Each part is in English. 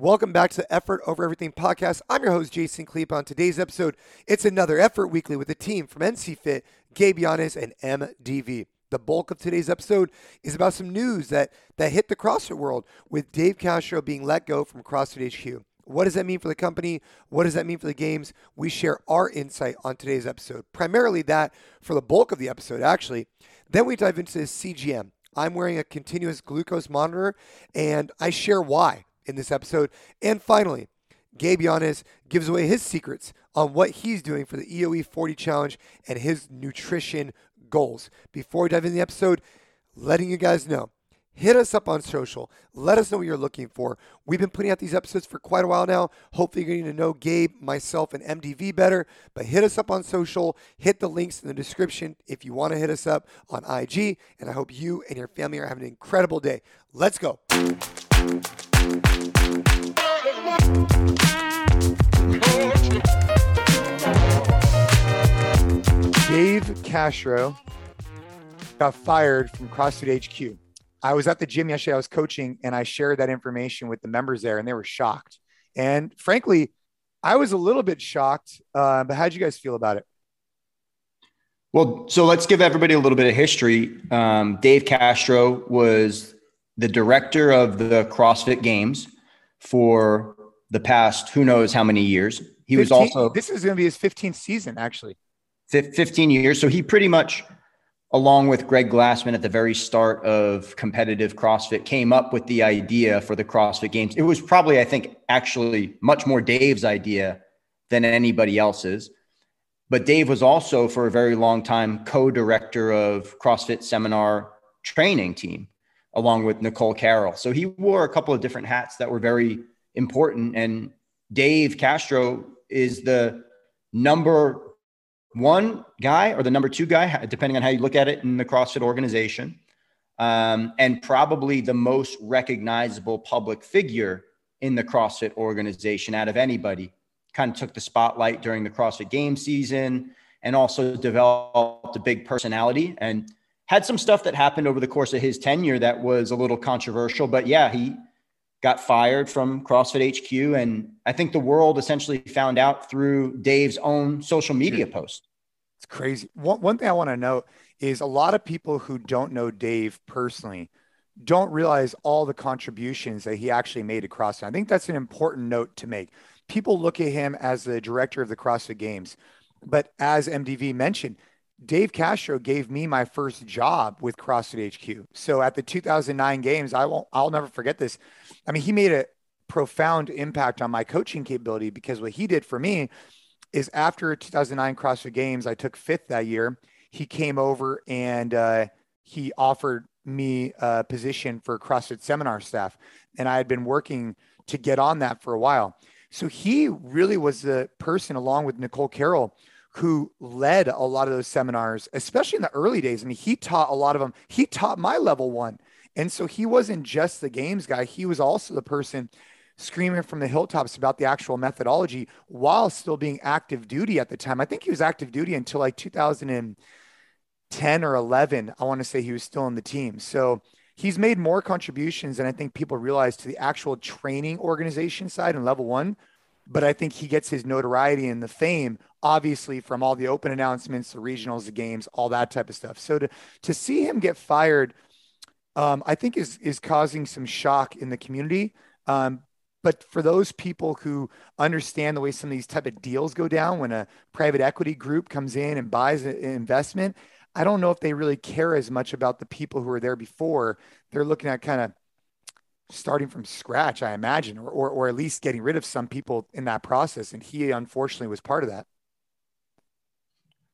Welcome back to the Effort Over Everything podcast. I'm your host, Jason Khalipa. On today's episode, it's another Effort Weekly with the team from NC Fit, Gabe Yanez, and MDV. The bulk of today's episode is about some news that, that hit the CrossFit world with Dave Castro being let go from CrossFit HQ. What does that mean for the company? What does that mean for the games? We share our insight on today's episode. Primarily that for the bulk of the episode, actually. Then we dive into CGM. I'm wearing a continuous glucose monitor and I share why in this episode. And finally, Gabe Yanez gives away his secrets on what he's doing for the EOE 40 challenge and his nutrition goals. Before we dive into the episode, letting you guys know hit us up on social. Let us know what you're looking for. We've been putting out these episodes for quite a while now. Hopefully, you're getting to know Gabe, myself, and MDV better. But hit us up on social. Hit the links in the description if you want to hit us up on IG. And I hope you and your family are having an incredible day. Let's go. Dave Castro got fired from CrossFit HQ. I was at the gym yesterday. I was coaching and I shared that information with the members there and they were shocked. And frankly, I was a little bit shocked. Uh, but how'd you guys feel about it? Well, so let's give everybody a little bit of history. Um, Dave Castro was the director of the CrossFit Games for the past who knows how many years. He 15, was also this is going to be his 15th season, actually. 15 years. So he pretty much along with Greg Glassman at the very start of competitive CrossFit, came up with the idea for the CrossFit Games. It was probably, I think, actually much more Dave's idea than anybody else's. But Dave was also, for a very long time, co director of CrossFit Seminar Training Team, along with Nicole Carroll. So he wore a couple of different hats that were very important. And Dave Castro is the number one guy or the number two guy, depending on how you look at it in the CrossFit organization, um, and probably the most recognizable public figure in the CrossFit organization out of anybody. Kind of took the spotlight during the CrossFit game season and also developed a big personality and had some stuff that happened over the course of his tenure that was a little controversial. But yeah, he got fired from CrossFit HQ. And I think the world essentially found out through Dave's own social media post. It's crazy. One, one thing I want to note is a lot of people who don't know Dave personally don't realize all the contributions that he actually made to CrossFit. I think that's an important note to make. People look at him as the director of the CrossFit Games, but as MDV mentioned, Dave Castro gave me my first job with CrossFit HQ. So at the 2009 games, I won't, I'll never forget this. I mean, he made a profound impact on my coaching capability because what he did for me is after 2009 CrossFit Games, I took fifth that year. He came over and uh, he offered me a position for CrossFit seminar staff. And I had been working to get on that for a while. So he really was the person, along with Nicole Carroll, who led a lot of those seminars, especially in the early days. I mean, he taught a lot of them. He taught my level one. And so he wasn't just the games guy, he was also the person screaming from the hilltops about the actual methodology while still being active duty at the time. I think he was active duty until like 2010 or 11. I want to say he was still in the team. So he's made more contributions than I think people realize to the actual training organization side and level one. But I think he gets his notoriety and the fame, obviously, from all the open announcements, the regionals, the games, all that type of stuff. So to to see him get fired, um, I think is is causing some shock in the community. Um, but for those people who understand the way some of these type of deals go down when a private equity group comes in and buys an investment i don't know if they really care as much about the people who were there before they're looking at kind of starting from scratch i imagine or, or, or at least getting rid of some people in that process and he unfortunately was part of that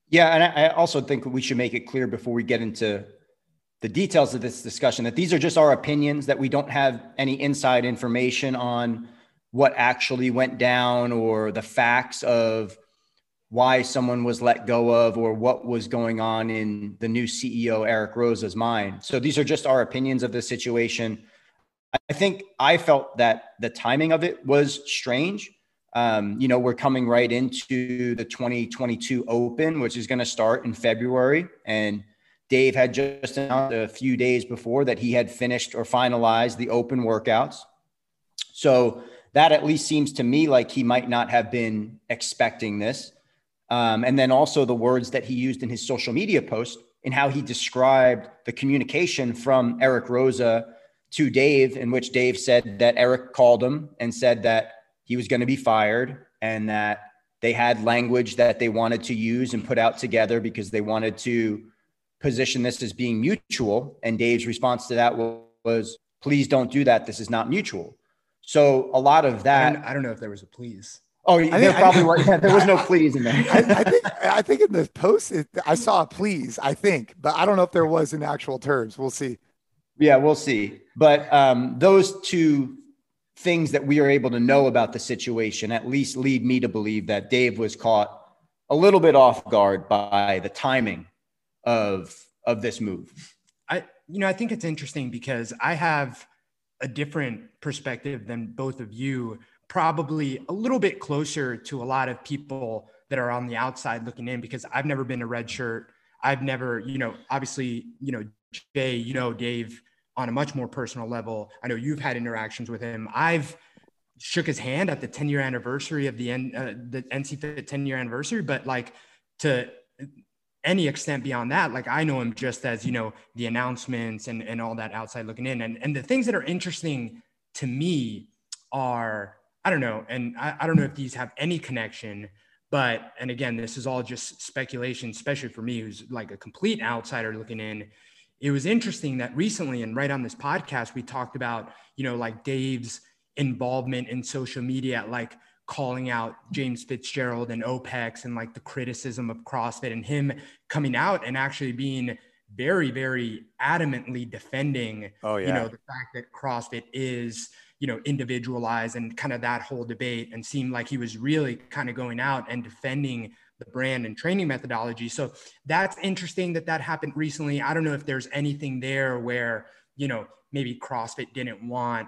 yeah and i also think we should make it clear before we get into the details of this discussion that these are just our opinions that we don't have any inside information on what actually went down or the facts of why someone was let go of or what was going on in the new CEO Eric Roza's mind. So these are just our opinions of the situation. I think I felt that the timing of it was strange. Um, you know, we're coming right into the 2022 Open, which is going to start in February, and Dave had just announced a few days before that he had finished or finalized the open workouts. So that at least seems to me like he might not have been expecting this. Um, and then also the words that he used in his social media post and how he described the communication from Eric Roza to Dave, in which Dave said that Eric called him and said that he was going to be fired and that they had language that they wanted to use and put out together because they wanted to position this as being mutual. And Dave's response to that was, please don't do that. This is not mutual. So a lot of that. I don't, I don't know if there was a please. Oh, I there probably I, was. Yeah, there was no please in there. I, I, think I think in the post it, I saw a please. I think, but I don't know if there was in actual terms. We'll see. Yeah, we'll see. But um, those two things that we are able to know about the situation at least lead me to believe that Dave was caught a little bit off guard by the timing of of this move. I you know I think it's interesting because I have a different perspective than both of you probably a little bit closer to a lot of people that are on the outside looking in because I've never been a red shirt. I've never, you know, obviously, you know, Jay, you know, Dave on a much more personal level. I know you've had interactions with him. I've shook his hand at the 10 year anniversary of the N, uh, the NC Fit 10 year anniversary, but like to any extent beyond that, like I know him just as, you know, the announcements and, and all that outside looking in. And, and the things that are interesting to me are I don't know. And I, I don't know if these have any connection, but, and again, this is all just speculation, especially for me, who's like a complete outsider looking in. It was interesting that recently, and right on this podcast, we talked about, you know, like Dave's involvement in social media, like calling out James Fitzgerald and OPEX and like the criticism of CrossFit and him coming out and actually being very, very adamantly defending, oh, yeah. you know, the fact that CrossFit is you know, individualized and kind of that whole debate and seemed like he was really kind of going out and defending the brand and training methodology. So that's interesting that that happened recently. I don't know if there's anything there where, you know, maybe CrossFit didn't want,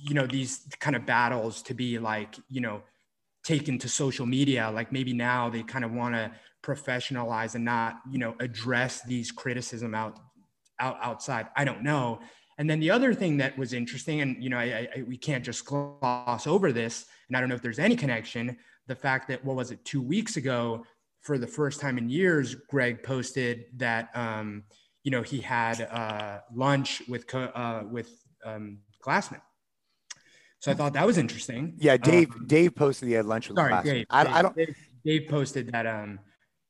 you know, these kind of battles to be like, you know, taken to social media. Like maybe now they kind of want to professionalize and not, you know, address these criticism out, out outside. I don't know. And then the other thing that was interesting, and you know, I, I, we can't just gloss over this, and I don't know if there's any connection. The fact that what was it two weeks ago, for the first time in years, Greg posted that um, you know he had uh, lunch with uh, with um, Glassman. So I thought that was interesting. Yeah, Dave. Um, Dave posted he had lunch with. Sorry, Glassman. Dave, I, Dave, I don't. Dave, Dave posted that um,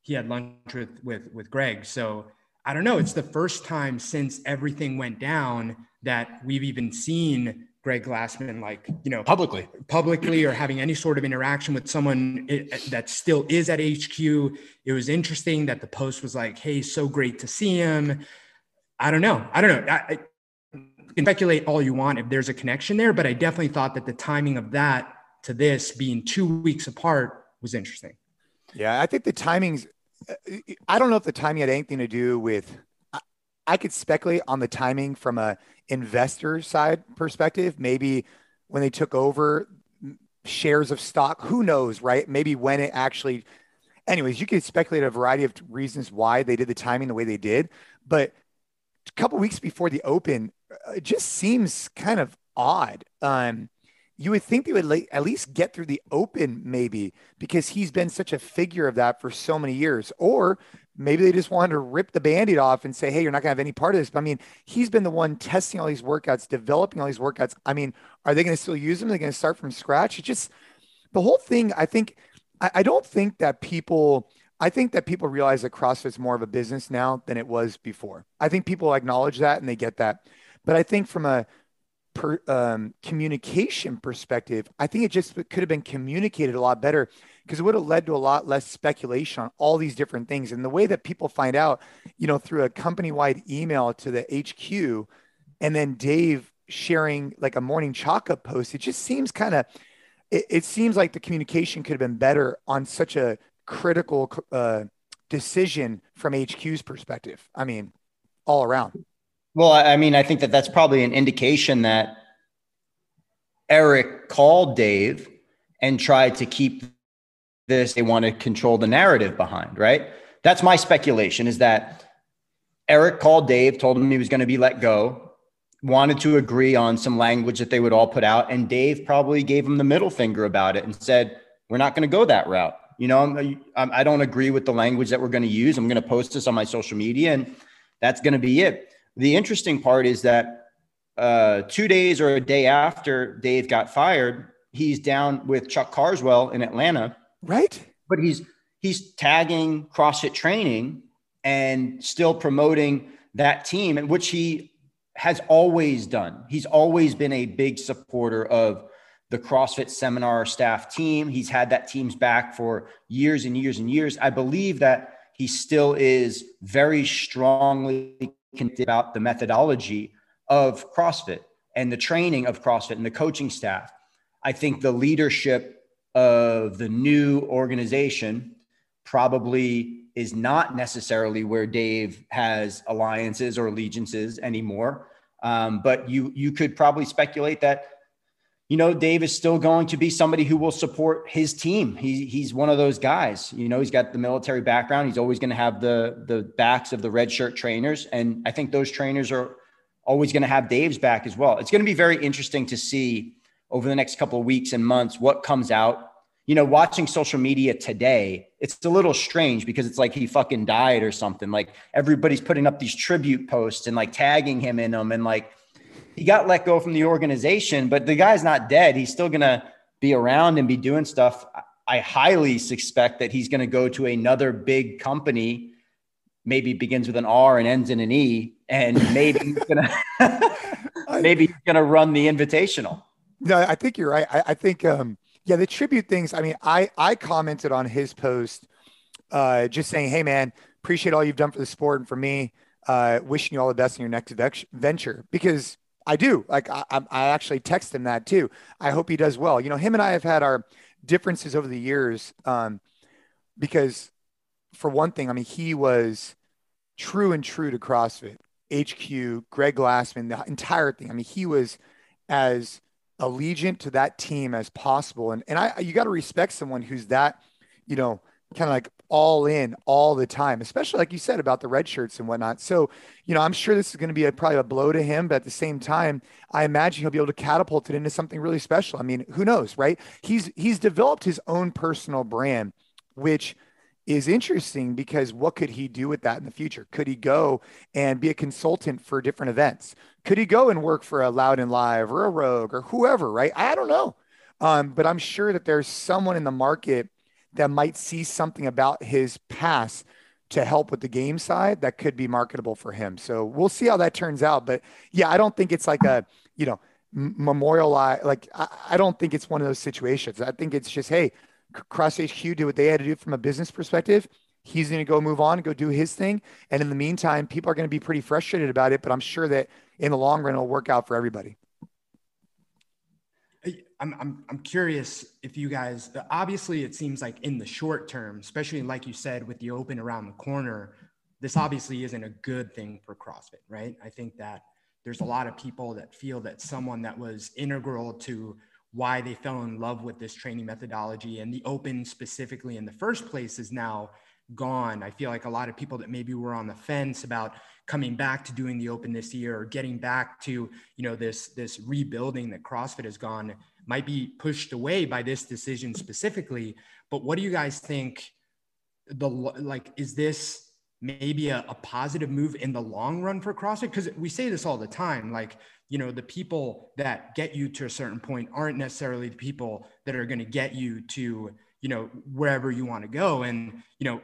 he had lunch with with with Greg. So I don't know. It's the first time since everything went down that we've even seen Greg Glassman, like, you know, publicly, publicly or having any sort of interaction with someone that still is at HQ. It was interesting that the post was like, Hey, so great to see him. I don't know. I don't know. I, you can speculate all you want if there's a connection there, but I definitely thought that the timing of that to this being two weeks apart was interesting. Yeah. I think the timing's I don't know if the timing had anything to do with. I could speculate on the timing from a investor side perspective. Maybe when they took over shares of stock, who knows, right? Maybe when it actually. Anyways, you could speculate a variety of reasons why they did the timing the way they did, but a couple weeks before the open, uh, it just seems kind of odd. Um, you would think they would at least get through the open, maybe, because he's been such a figure of that for so many years. Or maybe they just wanted to rip the band-aid off and say, hey, you're not going to have any part of this. But I mean, he's been the one testing all these workouts, developing all these workouts. I mean, are they going to still use them? Are they going to start from scratch? It's just the whole thing. I think, I, I don't think that people, I think that people realize that CrossFit's more of a business now than it was before. I think people acknowledge that and they get that. But I think from a per, um, communication perspective, I think it just could have been communicated a lot better because it would have led to a lot less speculation on all these different things. And the way that people find out, you know, through a company wide email to the HQ and then Dave sharing like a morning chalk up post, it just seems kind of, it, it, seems like the communication could have been better on such a critical uh, decision from HQ's perspective. I mean, all around. Well, I mean, I think that that's probably an indication that Eric called Dave and tried to keep this. They want to control the narrative behind, right? That's my speculation is that Eric called Dave, told him he was going to be let go. wanted to agree on some language that they would all put out. And Dave probably gave him the middle finger about it and said, we're not going to go that route. You know, I'm, I'm, do not agree with the language that we're going to use. I'm going to post this on my social media and that's going to be it. The interesting part is that uh, two days or a day after Dave got fired, he's down with Chuck Carswell in Atlanta. Right. But he's, he's tagging CrossFit training and still promoting that team, and which he has always done. He's always been a big supporter of the CrossFit seminar staff team. He's had that team's back for years and years and years. I believe that he still is very strongly convinced about the methodology of CrossFit and the training of CrossFit and the coaching staff. I think the leadership of the new organization probably is not necessarily where Dave has alliances or allegiances anymore. Um, but you you could probably speculate that you know Dave is still going to be somebody who will support his team. He, he's one of those guys. You know, he's got the military background. He's always going to have the the backs of the red shirt trainers, and I think those trainers are always going to have Dave's back as well. It's going to be very interesting to see over the next couple of weeks and months what comes out you know, watching social media today, it's a little strange because it's like he fucking died or something. Like everybody's putting up these tribute posts and like tagging him in them. And like he got let go from the organization, but the guy's not dead. He's still going to be around and be doing stuff. I highly suspect that he's going to go to another big company, maybe begins with an R and ends in an E, and maybe he's going to maybe he's going to run the invitational. No, I think you're right. I, I think um, yeah, the tribute things. I mean, I I commented on his post, uh, just saying, "Hey, man, appreciate all you've done for the sport and for me. Uh, wishing you all the best in your next venture." Because I do. Like, I, I actually text him that too. I hope he does well. You know, him and I have had our differences over the years, um, because for one thing, I mean, he was true and true to CrossFit, HQ, Greg Glassman, the entire thing. I mean, he was as allegiant to that team as possible. And and I you got to respect someone who's that, you know, kind of like all in all the time, especially like you said about the red shirts and whatnot. So, you know, I'm sure this is going to be a, probably a blow to him, but at the same time, I imagine he'll be able to catapult it into something really special. I mean, who knows, right? He's he's developed his own personal brand, which is interesting because what could he do with that in the future? Could he go and be a consultant for different events? Could he go and work for a Loud and Live or a Rogue or whoever, right? I don't know. Um, but I'm sure that there's someone in the market that might see something about his past to help with the game side that could be marketable for him. So we'll see how that turns out. But yeah, I don't think it's like a, you know, memorialize. Like, I, I don't think it's one of those situations. I think it's just, hey, Cross HQ did what they had to do from a business perspective. He's going to go move on, go do his thing. And in the meantime, people are going to be pretty frustrated about it, but I'm sure that in the long run, it'll work out for everybody. I'm, I'm, I'm curious if you guys, uh, obviously, it seems like in the short term, especially like you said, with the open around the corner, this obviously isn't a good thing for CrossFit, right? I think that there's a lot of people that feel that someone that was integral to why they fell in love with this training methodology and the open specifically in the first place is now gone. I feel like a lot of people that maybe were on the fence about coming back to doing the open this year or getting back to, you know, this this rebuilding that CrossFit has gone might be pushed away by this decision specifically. But what do you guys think the like is this maybe a, a positive move in the long run for CrossFit? Because we say this all the time, like you know the people that get you to a certain point aren't necessarily the people that are going to get you to you know wherever you want to go and you know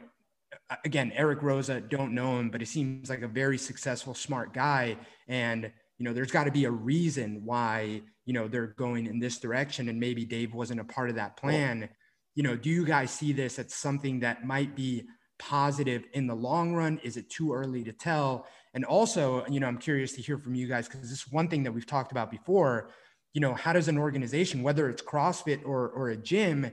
again eric Roza, don't know him but he seems like a very successful smart guy and you know there's got to be a reason why you know they're going in this direction and maybe dave wasn't a part of that plan. You know do you guys see this as something that might be positive in the long run? Is it too early to tell? And also, you know, I'm curious to hear from you guys because this is one thing that we've talked about before. You know, how does an organization, whether it's CrossFit or, or a gym,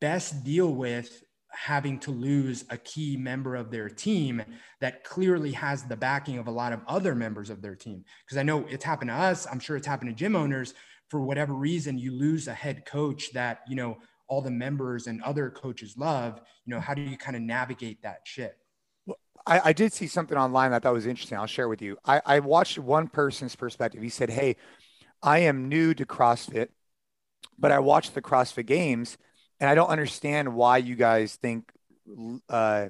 best deal with having to lose a key member of their team that clearly has the backing of a lot of other members of their team? Because I know it's happened to us. I'm sure it's happened to gym owners. For whatever reason, you lose a head coach that, you know, all the members and other coaches love. You know, how do you kind of navigate that shit? I, I, did see something online that I thought was interesting. I'll share with you. I, I watched one person's perspective. He said, Hey, I am new to CrossFit, but I watched the CrossFit games and I don't understand why you guys think uh,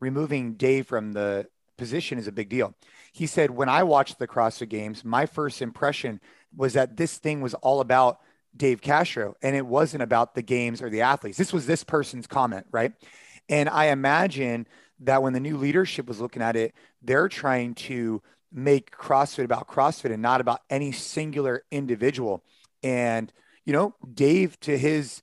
removing Dave from the position is a big deal. He said, When I watched the CrossFit games, my first impression was that this thing was all about Dave Castro and it wasn't about the games or the athletes. This was this person's comment, right? And I imagine that when the new leadership was looking at it, they're trying to make CrossFit about CrossFit and not about any singular individual. And, you know, Dave, to his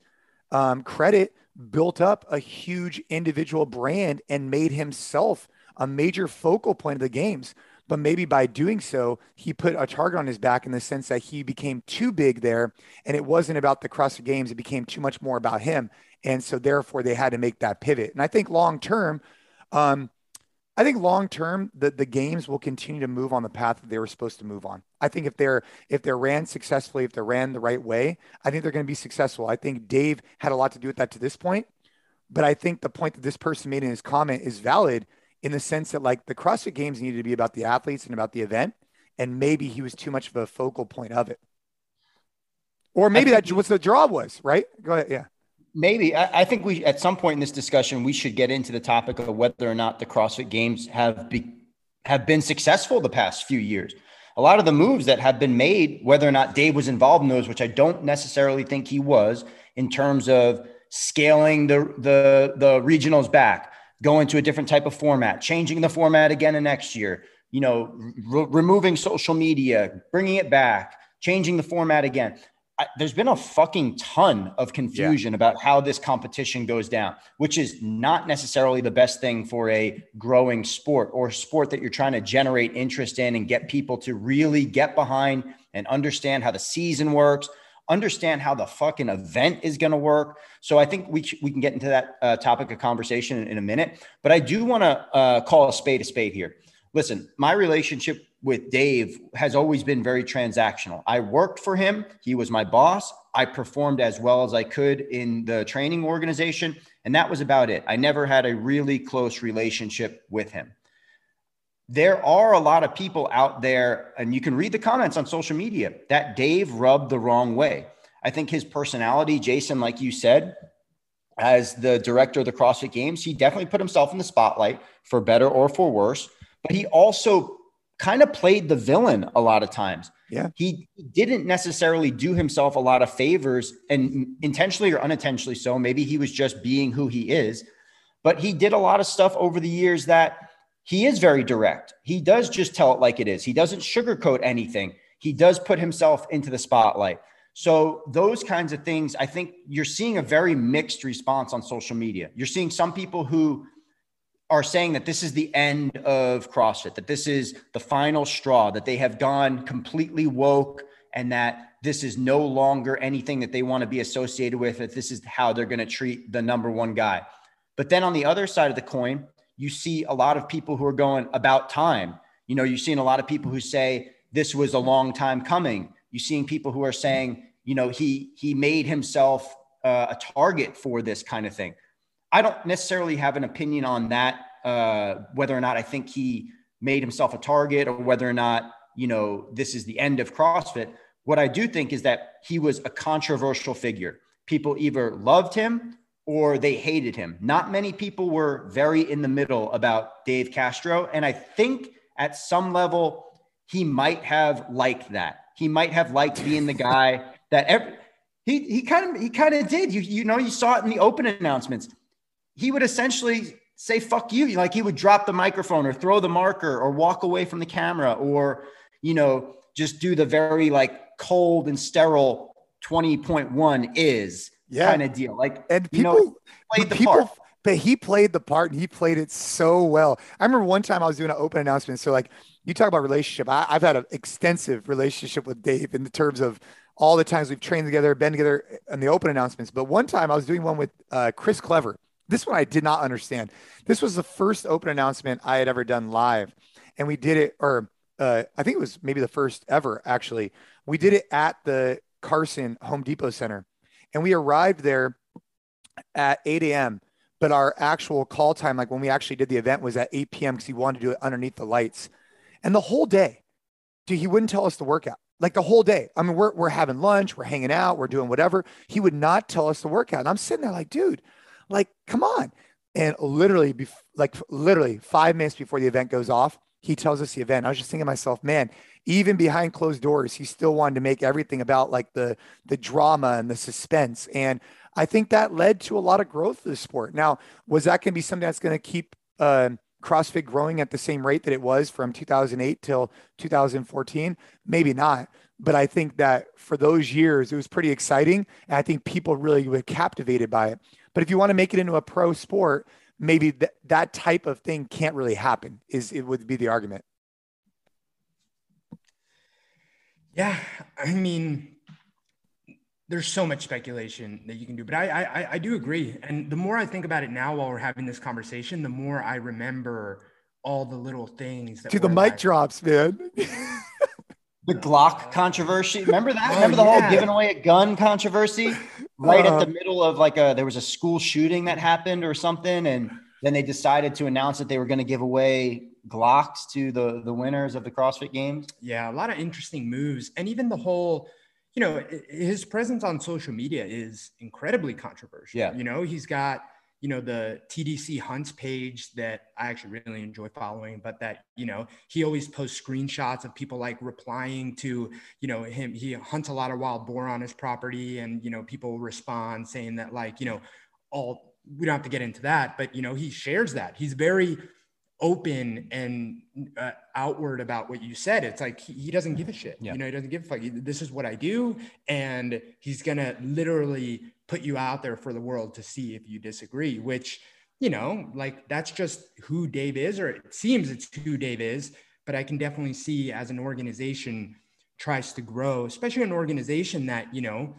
um, credit, built up a huge individual brand and made himself a major focal point of the games. But maybe by doing so, he put a target on his back in the sense that he became too big there. And it wasn't about the CrossFit Games, it became too much more about him. And so, therefore, they had to make that pivot. And I think long term, um, I think long term the, the games will continue to move on the path that they were supposed to move on. I think if they're if they're ran successfully, if they're ran the right way, I think they're going to be successful. I think Dave had a lot to do with that to this point, but I think the point that this person made in his comment is valid in the sense that like the CrossFit Games needed to be about the athletes and about the event, and maybe he was too much of a focal point of it, or maybe that was the draw was right. Go ahead, yeah. Maybe I, I, think we at some point in this discussion we should get into the topic of whether or not the CrossFit Games have be, have been successful the past few years. A lot of the moves that have been made, whether or not Dave was involved in those, which I don't necessarily think he was, in terms of scaling the the the regionals back, going to a different type of format, changing the format again in next year, you know, re- removing social media, bringing it back, changing the format again. I, there's been a fucking ton of confusion yeah. about how this competition goes down, which is not necessarily the best thing for a growing sport or sport that you're trying to generate interest in and get people to really get behind and understand how the season works, understand how the fucking event is going to work. So I think we, we can get into that uh, topic of conversation in, in, a minute. But I do want to uh, call a spade a spade here. Listen, my relationship with Dave has always been very transactional. I worked for him, he was my boss. I performed as well as I could in the training organization, and that was about it. I never had a really close relationship with him. There are a lot of people out there, and you can read the comments on social media that Dave rubbed the wrong way. I think his personality, Jason, like you said, as the director of the CrossFit Games, he definitely put himself in the spotlight for better or for worse. But he also kind of played the villain a lot of times. Yeah. He didn't necessarily do himself a lot of favors and intentionally or unintentionally so. Maybe he was just being who he is, but he did a lot of stuff over the years that he is very direct. He does just tell it like it is. He doesn't sugarcoat anything. He does put himself into the spotlight. So those kinds of things, I think you're seeing a very mixed response on social media. You're seeing some people who are saying that this is the end of CrossFit, that this is the final straw, that they have gone completely woke and that this is no longer anything that they want to be associated with, that this is how they're going to treat the number one guy. But then on the other side of the coin, you see a lot of people who are going about time. You know, you're seeing a lot of people who say this was a long time coming. You're seeing people who are saying, you know, he he made himself uh, a target for this kind of thing. I don't necessarily have an opinion on that, uh, whether or not I think he made himself a target or whether or not, you know, this is the end of CrossFit. What I do think is that he was a controversial figure. People either loved him or they hated him. Not many people were very in the middle about Dave Castro. And I think at some level, he might have liked that. He might have liked being the guy that every, he, he kind of he kind of did. You you know you saw it in the open announcements he would essentially say fuck you. Like he would drop the microphone or throw the marker or walk away from the camera or you know just do the very like cold and sterile 20.1 is yeah. kind of deal. Like and people you know, played the people, part. but he played the part and he played it so well. I remember one time i was doing an open announcement. So like you talk about relationship. I, i've had an extensive relationship with dave in the terms of all the times we've trained together been together in the open announcements. But one time i was doing one with uh, chris clever this one I did not understand. This was the first open announcement I had ever done live, and we did it, or uh, I think it was maybe the first ever actually. We did it at the Carson Home Depot Center, and we arrived there at 8 a.m. but our actual call time, like when we actually did the event, was at 8 p.m. because he wanted to do it underneath the lights. And the whole day, dude, he wouldn't tell us the workout. Like the whole day. I mean, we're, we're having lunch, we're hanging out, we're doing whatever. He would not tell us the workout. And I'm sitting there like, dude, like, come on. And literally, like literally five minutes before the event goes off, he tells us the event. I was just thinking to myself, man, even behind closed doors, he still wanted to make everything about like the the drama and the suspense. And I think that led to a lot of growth of the sport. Now, was that going to be something that's going to keep uh, CrossFit growing at the same rate that it was from 2008 till 2014? Maybe not. But I think that for those years, it was pretty exciting. And I think people really were captivated by it. But if you want to make it into a pro sport, maybe th- that type of thing can't really happen, is it would be the argument. Yeah. I mean, there's so much speculation that you can do, but I, I I do agree. And the more I think about it now, while we're having this conversation, the more I remember all the little things. To the mic like, drops, man. the Glock controversy. Remember that? Oh, Remember the yeah. whole giving away a gun controversy? Right uh, at the uh-huh. middle of like a there was a school shooting that happened or something, and then they decided to announce that they were going to give away Glocks to the the winners of the CrossFit Games. Yeah, a lot of interesting moves, and even the whole you know, his presence on social media is incredibly controversial. Yeah. You know, he's got, you know, the TDC Hunts page that I actually really enjoy following, but that, you know, he always posts screenshots of people like replying to, you know, him. He hunts a lot of wild boar on his property and, you know, people respond saying that, like, you know, all we don't have to get into that, but, you know, he shares that. He's very, open and uh, outward about what you said. It's like he, he doesn't give a shit. Yeah. You know, he doesn't give a fuck. This is what I do, and he's gonna literally put you out there for the world to see if you disagree. Which, you know, like that's just who Dave is, or it seems it's who Dave is. But I can definitely see as an organization tries to grow, especially an organization that you know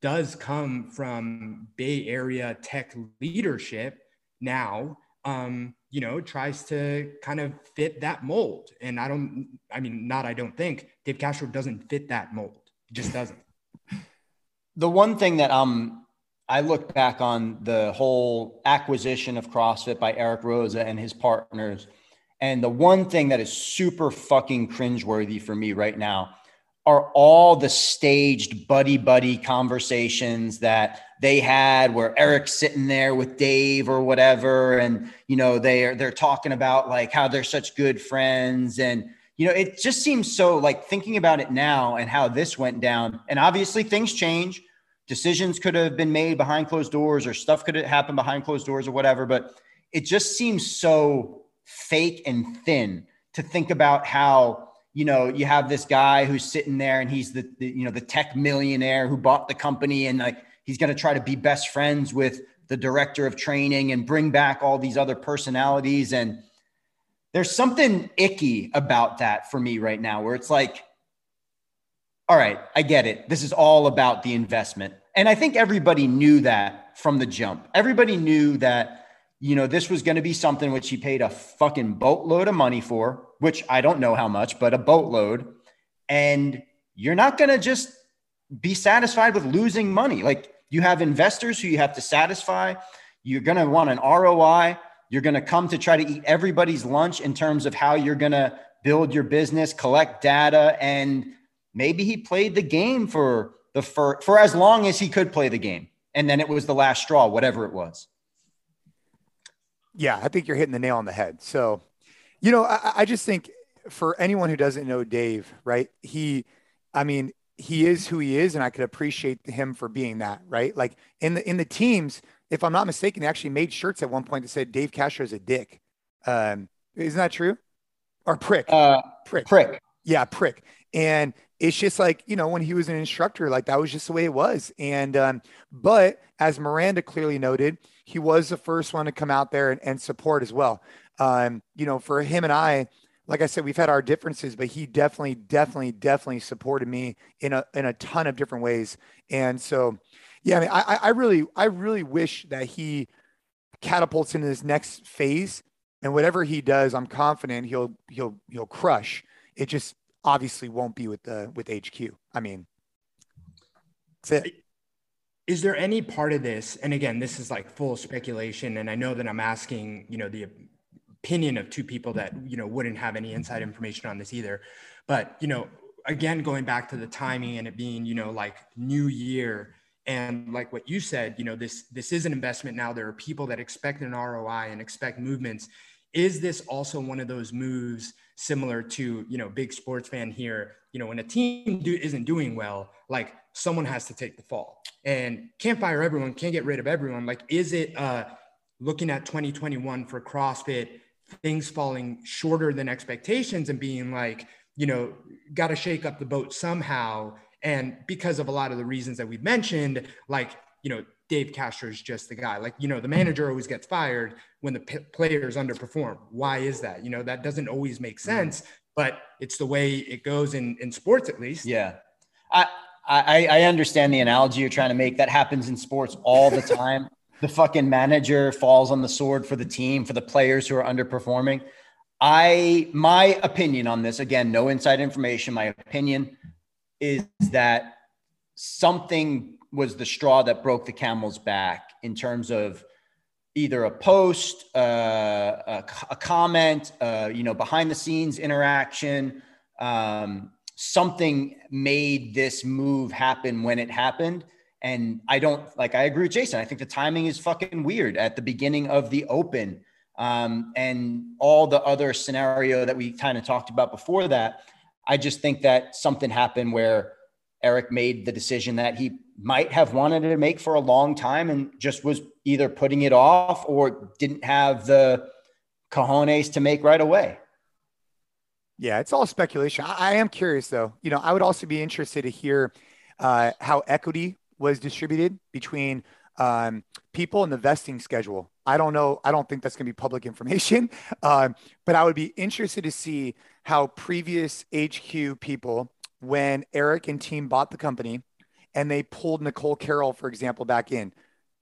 does come from Bay Area tech leadership now. Um, you know, tries to kind of fit that mold. And I don't, I mean, not I don't think Dave Castro doesn't fit that mold. Just doesn't. The one thing that um I look back on the whole acquisition of CrossFit by Eric Roza and his partners. And the one thing that is super fucking cringeworthy for me right now are all the staged buddy buddy conversations that they had where Eric's sitting there with Dave or whatever and you know they're they're talking about like how they're such good friends and you know it just seems so like thinking about it now and how this went down and obviously things change decisions could have been made behind closed doors or stuff could have happened behind closed doors or whatever but it just seems so fake and thin to think about how you know, you have this guy who's sitting there and he's the, the you know, the tech millionaire who bought the company and like he's going to try to be best friends with the director of training and bring back all these other personalities. And there's something icky about that for me right now where it's like, all right, I get it. This is all about the investment. And I think everybody knew that from the jump. Everybody knew that, you know, this was going to be something which he paid a fucking boatload of money for which I don't know how much, but a boatload. And you're not going to just be satisfied with losing money. Like you have investors who you have to satisfy. You're going to want an ROI. You're going to come to try to eat everybody's lunch in terms of how you're going to build your business, collect data. And maybe he played the game for the for, for as long as he could play the game. And then it was the last straw, whatever it was. Yeah, I think you're hitting the nail on the head. So you know, I, I just think for anyone who doesn't know Dave, right? He, I mean, he is who he is, and I could appreciate him for being that, right? Like in the in the teams, if I'm not mistaken, they actually made shirts at one point that said Dave Castro is a dick. Um, isn't that true? Or prick? Uh, prick. Prick. Yeah, prick. And it's just like you know when he was an instructor, like that was just the way it was. And um, but as Miranda clearly noted, he was the first one to come out there and, and support as well um, you know, for him and I, like I said, we've had our differences, but he definitely, definitely, definitely supported me in a in a ton of different ways. And so, yeah, I mean, I, I really, I really wish that he catapults into this next phase. And whatever he does, I'm confident he'll he'll he'll crush. It just obviously won't be with the with HQ. I mean, that's it. Is there any part of this and again this is like full speculation and i know that i'm asking you know the opinion of two people that you know wouldn't have any inside information on this either. But you know again going back to the timing and it being you know like new year and like what you said you know this this is an investment now. There are people that expect an roi and expect movements. Is this also one of those moves similar to you know big sports fan here you know when a team do, isn't doing well like someone has to take the fall and can't fire everyone, can't get rid of everyone. Like, is it uh, looking at 2021 for CrossFit, things falling shorter than expectations and being like, you know, got to shake up the boat somehow. And because of a lot of the reasons that we've mentioned, like, you know, Dave Castro is just the guy. Like, you know, the manager always gets fired when the p- players underperform. Why is that? You know, that doesn't always make mm-hmm. sense, but it's the way it goes in, in sports, at least. Yeah. I, I, I understand the analogy you're trying to make. That happens in sports all the time. the fucking manager falls on the sword for the team, for the players who are underperforming. I, my opinion on this, again, no inside information. My opinion is that something was the straw that broke the camel's back in terms of either a post, uh, a, a, comment, uh, you know, behind the scenes interaction, um, something made this move happen when it happened. And I don't like, I agree with Jason. I think the timing is fucking weird at the beginning of the open. Um, and all the other scenario that we kind of talked about before that. I just think that something happened where Eric made the decision that he might have wanted to make for a long time and just was either putting it off or didn't have the cojones to make right away. Yeah, it's all speculation. I, I, am curious though. You know, I would also be interested to hear uh, how equity was distributed between um, people in the vesting schedule. I don't know. I don't think that's going to be public information, um, but I would be interested to see how previous HQ people, when Eric and team bought the company, and they pulled Nicole Carroll, for example, back in,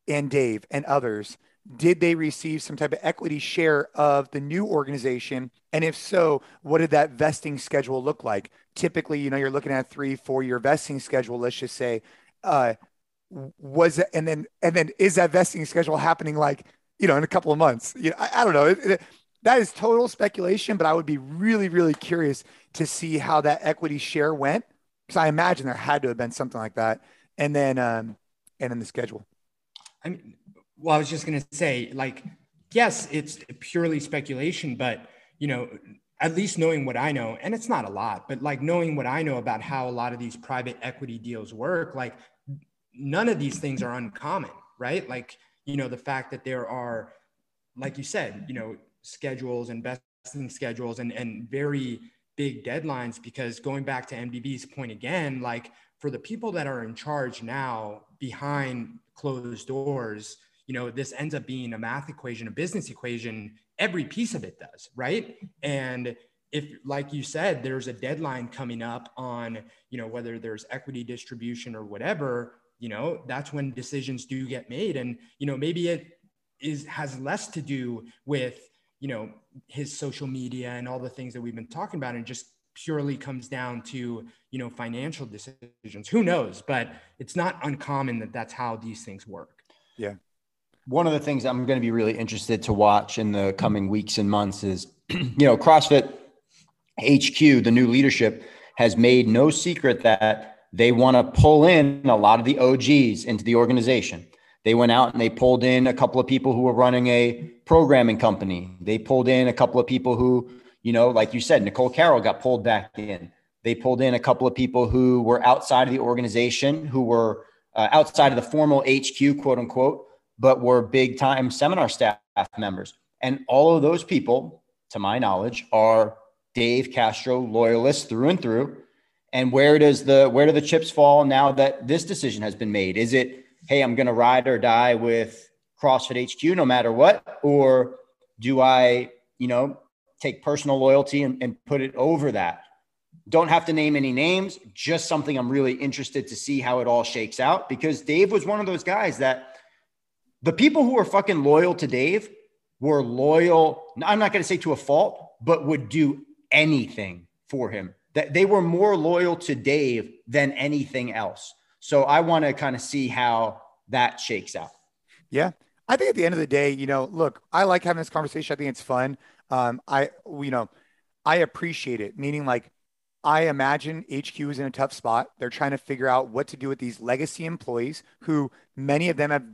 and Dave and others did they receive some type of equity share of the new organization? And if so, what did that vesting schedule look like? Typically, you know, you're looking at three, four year vesting schedule, let's just say. Uh, was it, and then, and then is that vesting schedule happening like, you know, in a couple of months? You know, I, I don't know. It, it, that is total speculation, but I would be really, really curious to see how that equity share went. Because I imagine there had to have been something like that. And then, um, and then the schedule. I mean, well, I was just going to say, like, yes, it's purely speculation, but, you know, at least knowing what I know, and it's not a lot, but like knowing what I know about how a lot of these private equity deals work, like, none of these things are uncommon, right? Like, you know, the fact that there are, like you said, you know, schedules, investing schedules, and, and very big deadlines, because going back to MDV's point again, like, for the people that are in charge now behind closed doors, you know, this ends up being a math equation, a business equation. Every piece of it does, right? And if, like you said, there's a deadline coming up on, you know, whether there's equity distribution or whatever, you know, that's when decisions do get made. And, you know, maybe it is has less to do with, you know, his social media and all the things that we've been talking about and just purely comes down to you know financial decisions. Who knows? But it's not uncommon that that's how these things work. Yeah. One of the things I'm going to be really interested to watch in the coming weeks and months is, you know, CrossFit HQ, the new leadership, has made no secret that they want to pull in a lot of the OGs into the organization. They went out and they pulled in a couple of people who were running a programming company. They pulled in a couple of people who, you know, like you said, Nicole Carroll got pulled back in. They pulled in a couple of people who were outside of the organization, who were uh, outside of the formal HQ, quote unquote, but were big time seminar staff members. And all of those people, to my knowledge, are Dave Castro loyalists through and through. And where does the where do the chips fall now that this decision has been made? Is it, hey, I'm gonna ride or die with CrossFit HQ no matter what? Or do I, you know, take personal loyalty and, and put it over that? Don't have to name any names, just something I'm really interested to see how it all shakes out because Dave was one of those guys that the people who are fucking loyal to Dave were loyal. I'm not going to say to a fault, but would do anything for him. That they were more loyal to Dave than anything else. So I want to kind of see how that shakes out. Yeah. I think at the end of the day, you know, look, I like having this conversation. I think it's fun. Um, I, you know, I appreciate it, meaning like I imagine HQ is in a tough spot. They're trying to figure out what to do with these legacy employees who many of them have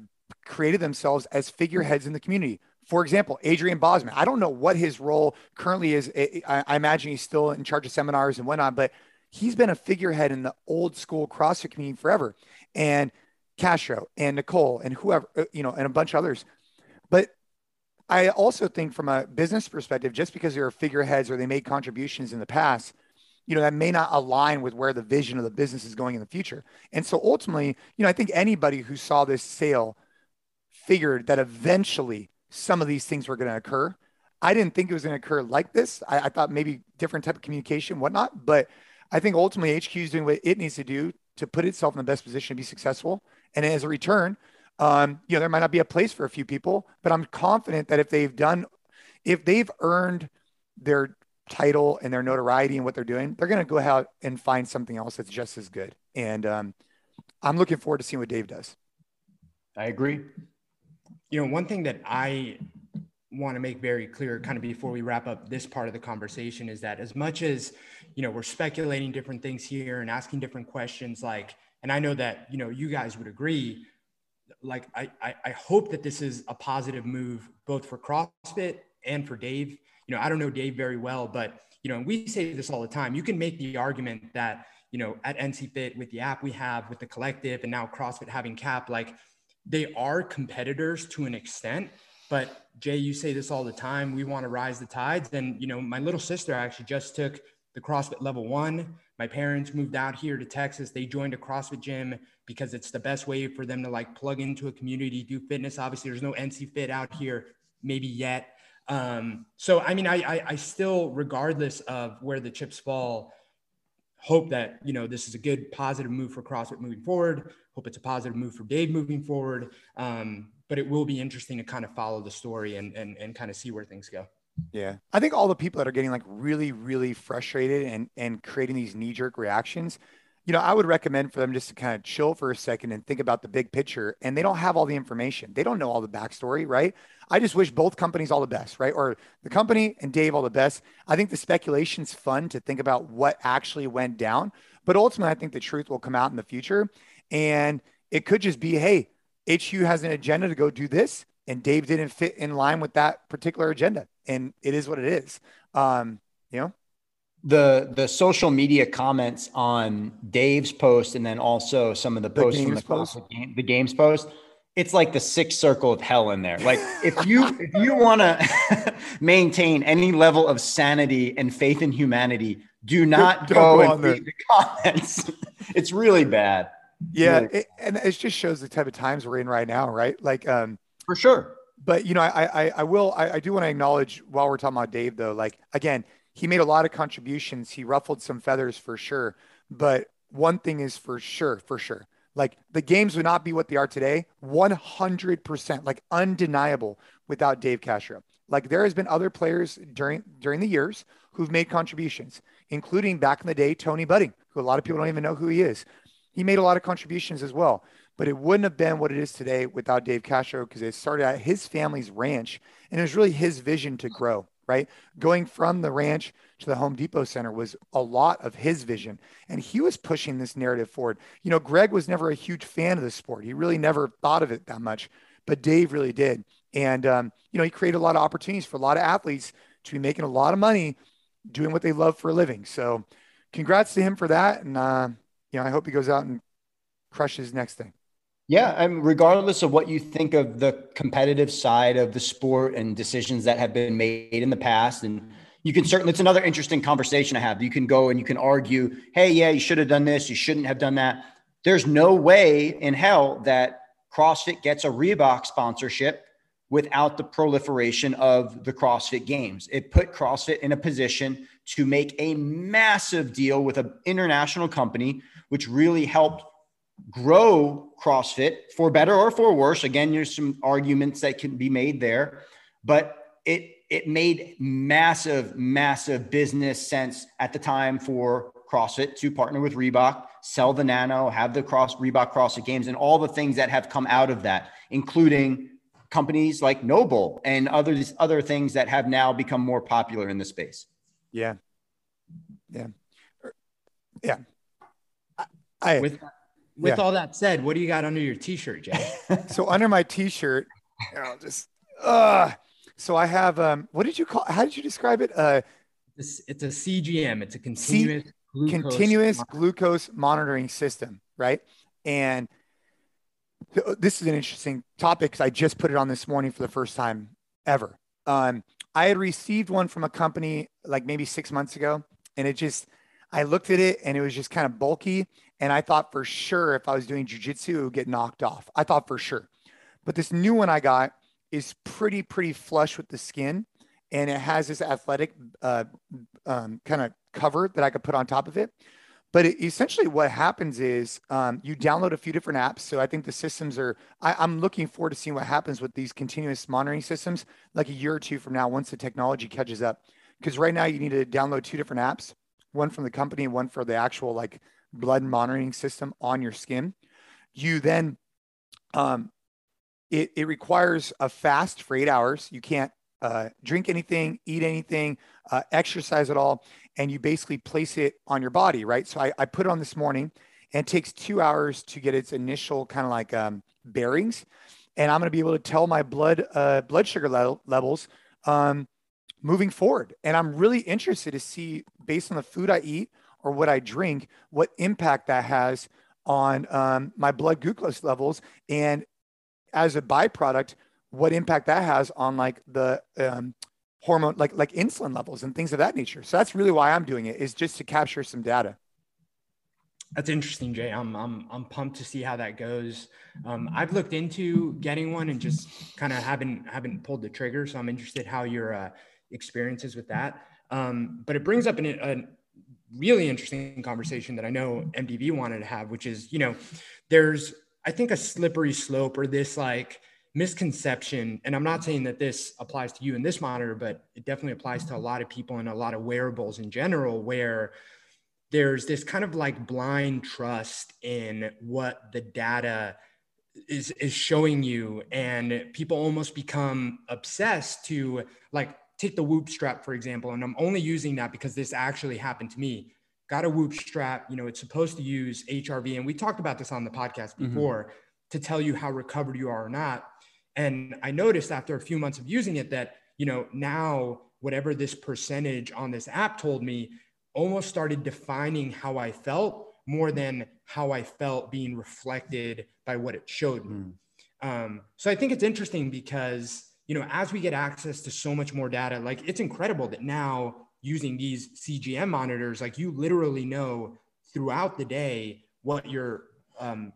created themselves as figureheads in the community. For example, Adrian Bozman. I don't know what his role currently is. I, I imagine he's still in charge of seminars and whatnot, but he's been a figurehead in the old school CrossFit community forever. And Castro and Nicole and whoever, uh, you know, and a bunch of others. But I also think from a business perspective, just because they're figureheads or they made contributions in the past, you know, that may not align with where the vision of the business is going in the future. And so ultimately, you know, I think anybody who saw this sale figured that eventually some of these things were going to occur. I didn't think it was going to occur like this. I, I, thought maybe different type of communication, whatnot. But I think ultimately HQ is doing what it needs to do to put itself in the best position to be successful. And as a return, um, you know, there might not be a place for a few people, but I'm confident that if they've done, if they've earned their title and their notoriety and what they're doing, they're going to go out and find something else that's just as good. And um, I'm looking forward to seeing what Dave does. I agree. You know, one thing that I want to make very clear kind of before we wrap up this part of the conversation is that as much as you know we're speculating different things here and asking different questions like and i know that you know you guys would agree like i i, I hope that this is a positive move both for crossfit and for dave you know i don't know dave very well but you know and we say this all the time you can make the argument that you know at nc fit with the app we have with the collective and now crossfit having cap like they are competitors to an extent. But Jay, you say this all the time. We want to rise the tides. And, you know, my little sister actually just took the CrossFit level one. My parents moved out here to Texas. They joined a CrossFit gym because it's the best way for them to like plug into a community, do fitness. Obviously, there's no NC Fit out here, maybe yet. Um, so, I mean, I, I, I still, regardless of where the chips fall, hope that you know this is a good positive move for CrossFit moving forward. Hope it's a positive move for Dave moving forward. Um, but it will be interesting to kind of follow the story and and and kind of see where things go. Yeah. I think all the people that are getting like really, really frustrated and and creating these knee jerk reactions, you know, I would recommend for them just to kind of chill for a second and think about the big picture. And they don't have all the information. They don't know all the backstory, right? I just wish both companies all the best, right? Or the company and Dave all the best. I think the speculation's fun to think about what actually went down, but ultimately, I think the truth will come out in the future. And it could just be, hey, HQ has an agenda to go do this, and Dave didn't fit in line with that particular agenda, and it is what it is. Um, you know, the the social media comments on Dave's post, and then also some of the, the posts from the post. Game, the games post it's like the sixth circle of hell in there. Like if you if you want to maintain any level of sanity and faith in humanity, do not go, go and read the comments. it's really bad. Yeah. It, and it just shows the type of times we're in right now, right? Like, um, for sure. But you know, I I, I will I, I do want to acknowledge while we're talking about Dave though, like again, he made a lot of contributions. He ruffled some feathers for sure. But one thing is for sure, for sure like the games would not be what they are today, 100%, like undeniable without Dave Castro. Like there has been other players during during the years who've made contributions, including back in the day Tony Budding, who a lot of people don't even know who he is. He made a lot of contributions as well, but it wouldn't have been what it is today without Dave Castro because it started at his family's ranch and it was really his vision to grow right? Going from the ranch to the Home Depot Center was a lot of his vision. And he was pushing this narrative forward. You know, Greg was never a huge fan of the sport. He really never thought of it that much, but Dave really did. And, um, you know, he created a lot of opportunities for a lot of athletes to be making a lot of money doing what they love for a living. So congrats to him for that. And, uh, you know, I hope he goes out and crushes next thing. Yeah, I mean, regardless of what you think of the competitive side of the sport and decisions that have been made in the past, and you can certainly, it's another interesting conversation I have. You can go and you can argue, hey, yeah, you should have done this, you shouldn't have done that. There's no way in hell that CrossFit gets a Reebok sponsorship without the proliferation of the CrossFit Games. It put CrossFit in a position to make a massive deal with an international company, which really helped grow CrossFit for better or for worse. Again, there's some arguments that can be made there, but it it made massive, massive business sense at the time for CrossFit to partner with Reebok, sell the Nano, have the cross Reebok CrossFit Games, and all the things that have come out of that, including companies like Noble and other these other things that have now become more popular in the space. Yeah, yeah, yeah. I, with with yeah. all that said, what do you got under your t-shirt, Jay? so under my t-shirt, I'll just uh so I have um what did you call how did you describe it? Uh it's, it's a CGM, it's a continuous C- glucose continuous monitor. glucose monitoring system, right? And this is an interesting topic because I just put it on this morning for the first time ever. Um, I had received one from a company like maybe six months ago, and it just I looked at it and it was just kind of bulky. And I thought for sure if I was doing jujitsu, it would get knocked off. I thought for sure. But this new one I got is pretty, pretty flush with the skin. And it has this athletic uh, um, kind of cover that I could put on top of it. But it, essentially, what happens is um, you download a few different apps. So I think the systems are, I, I'm looking forward to seeing what happens with these continuous monitoring systems like a year or two from now once the technology catches up. Because right now, you need to download two different apps one from the company one for the actual like blood monitoring system on your skin. You then, um, it, it requires a fast for eight hours. You can't uh, drink anything, eat anything, uh, exercise at all. And you basically place it on your body, right? So I, I put it on this morning and it takes two hours to get its initial kind of like um, bearings. And I'm going to be able to tell my blood, uh, blood sugar level, levels um, moving forward. And I'm really interested to see, based on the food I eat or what I drink, what impact that has on um, my blood glucose levels. And as a byproduct, what impact that has on like the um, hormone, like like insulin levels and things of that nature. So that's really why I'm doing it is just to capture some data. That's interesting, Jay. I'm I'm I'm pumped to see how that goes. Um, I've looked into getting one and just kind of haven't haven't pulled the trigger. So I'm interested how your uh, experiences with that. Um, but it brings up an, a really interesting conversation that I know MDV wanted to have, which is, you know, there's, I think, a slippery slope or this like misconception. And I'm not saying that this applies to you in this monitor, but it definitely applies to a lot of people and a lot of wearables in general, where there's this kind of like blind trust in what the data is is showing you and people almost become obsessed to like take the whoop strap, for example, and I'm only using that because this actually happened to me. Got a whoop strap, you know, it's supposed to use HRV. And we talked about this on the podcast mm-hmm. before mm-hmm. to tell you how recovered you are or not. And I noticed after a few months of using it that, you know, now whatever this percentage on this app told me almost started defining how I felt more than how I felt being reflected by what it showed me. Mm. Um, so I think it's interesting because you know, as we get access to so much more data, like it's incredible that now using these CGM monitors, like you literally know throughout the day what your um,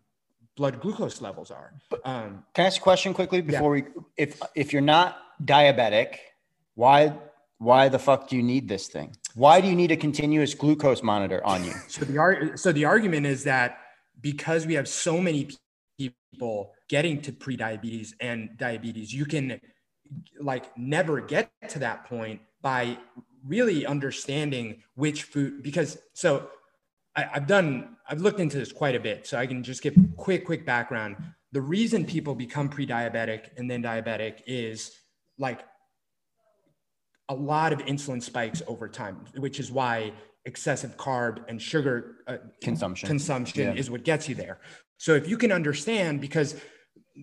blood glucose levels are. Um, Can I ask a question quickly before yeah. we, if, if you're not diabetic, why, why the fuck do you need this thing? Why do you need a continuous glucose monitor on you? So the, so the argument is that because we have so many people getting to pre-diabetes and diabetes, you can like never get to that point by really understanding which food because so I, have done I've looked into this quite a bit so I can just give quick quick background. The reason people become pre-diabetic and then diabetic is like a lot of insulin spikes over time, which is why excessive carb and sugar uh, consumption consumption yeah. is what gets you there. So if you can understand because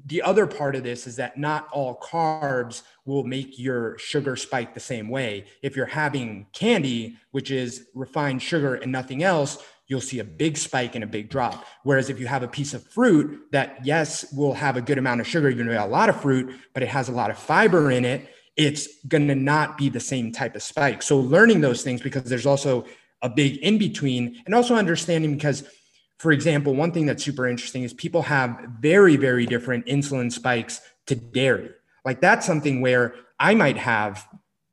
the other part of this is that not all carbs will make your sugar spike the same way. If you're having candy, which is refined sugar and nothing else, you'll see a big spike and a big drop. Whereas if you have a piece of fruit that, yes, will have a good amount of sugar, even a lot of fruit, but it has a lot of fiber in it, it's going to not be the same type of spike. So learning those things because there's also a big in between and also understanding because for example, one thing that's super interesting is people have very, very different insulin spikes to dairy. Like that's something where I might have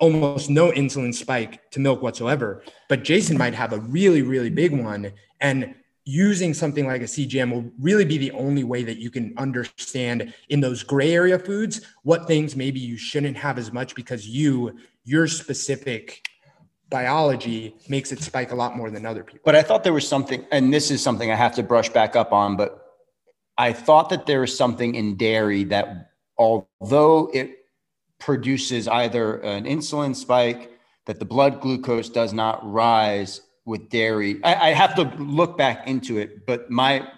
almost no insulin spike to milk whatsoever, but Jason might have a really, really big one. And using something like a CGM will really be the only way that you can understand in those gray area foods what things maybe you shouldn't have as much because you, your specific biology makes it spike a lot more than other people. But I thought there was something, and this is something I have to brush back up on, but I thought that there was something in dairy that, although it produces either an insulin spike, that the blood glucose does not rise with dairy. I, I have to look back into it, but my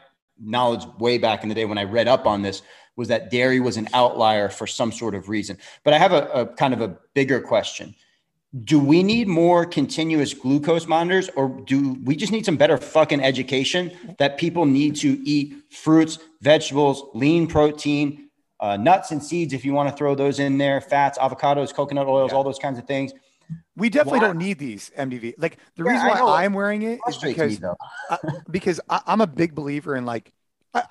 knowledge way back in the day when I read up on this was that dairy was an outlier for some sort of reason. But I have a, a kind of a bigger question do we need more continuous glucose monitors or do we just need some better fucking education that people need to eat fruits, vegetables, lean protein, uh, nuts and seeds if you want to throw those in there, fats, avocados, coconut oils, yeah. all those kinds of things. We definitely why? don't need these MDV. Like the yeah, reason why I'm wearing it is because uh, because I, am a big believer in like I,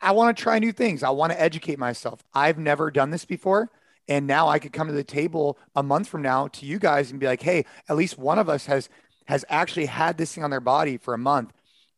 I want to try new things. I want to educate myself. I've never done this before. And now I could come to the table a month from now to you guys and be like, hey, at least one of us has has actually had this thing on their body for a month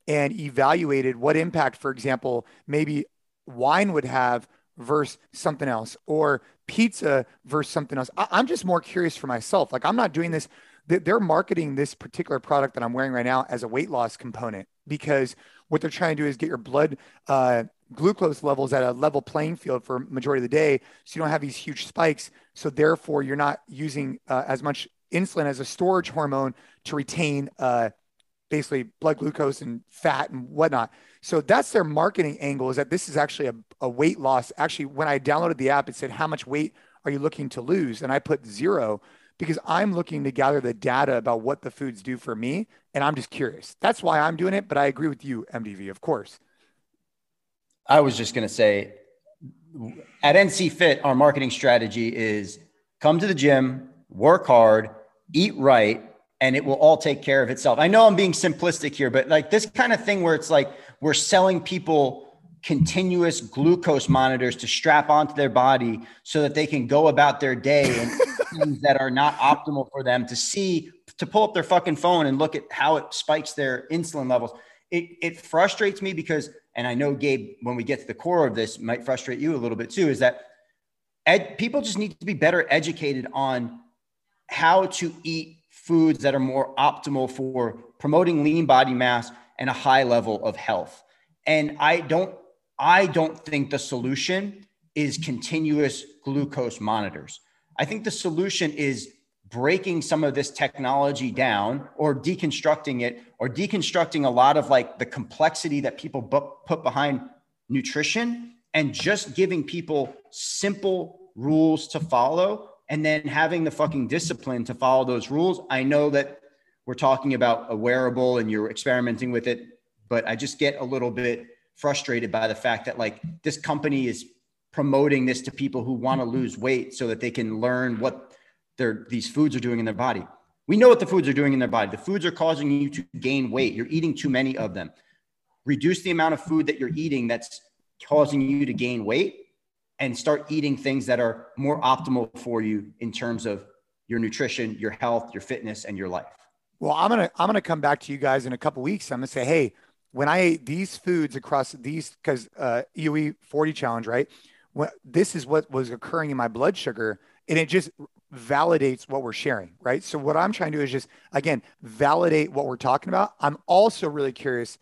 and evaluated what impact, for example, maybe wine would have versus something else or pizza versus something else. I, am just more curious for myself. Like I'm not doing this. They're marketing this particular product that I'm wearing right now as a weight loss component because what they're trying to do is get your blood uh, glucose levels at a level playing field for majority of the day so you don't have these huge spikes so therefore you're not using uh, as much insulin as a storage hormone to retain uh, basically blood glucose and fat and whatnot so that's their marketing angle is that this is actually a, a weight loss. Actually when i downloaded the app it said how much weight are you looking to lose? And i put zero because i'm looking to gather the data about what the foods do for me and i'm just curious. That's why i'm doing it but i agree with you mdv of course. I was just going to say at NC Fit, our marketing strategy is come to the gym, work hard, eat right, and it will all take care of itself. I know I'm being simplistic here, but like this kind of thing where it's like we're selling people continuous glucose monitors to strap onto their body so that they can go about their day and things that are not optimal for them to see to pull up their fucking phone and look at how it spikes their insulin levels. It, it frustrates me because and I know Gabe, when we get to the core of this, might frustrate you a little bit too, is that ed- people just need to be better educated on how to eat foods that are more optimal for promoting lean body mass and a high level of health. And I don't, I don't think the solution is continuous glucose monitors. I think the solution is breaking some of this technology down or deconstructing it or deconstructing a lot of like the complexity that people bu- put behind nutrition and just giving people simple rules to follow and then having the fucking discipline to follow those rules. I know that we're talking about a wearable and you're experimenting with it, but I just get a little bit frustrated by the fact that like this company is promoting this to people who want to lose weight so that they can learn what their these foods are doing in their body. We know what the foods are doing in their body. The foods are causing you to gain weight. You're eating too many of them. Reduce the amount of food that you're eating that's causing you to gain weight and start eating things that are more optimal for you in terms of your nutrition, your health, your fitness, and your life. Well, I'm gonna I'm gonna come back to you guys in a couple weeks. I'm gonna say, hey, when I ate these foods across these, because uh, EOE 40 challenge, right? When, this is what was occurring in my blood sugar, and it just validates what we're sharing, right? So what I'm trying to do is just again validate what we're talking about. I'm also really curious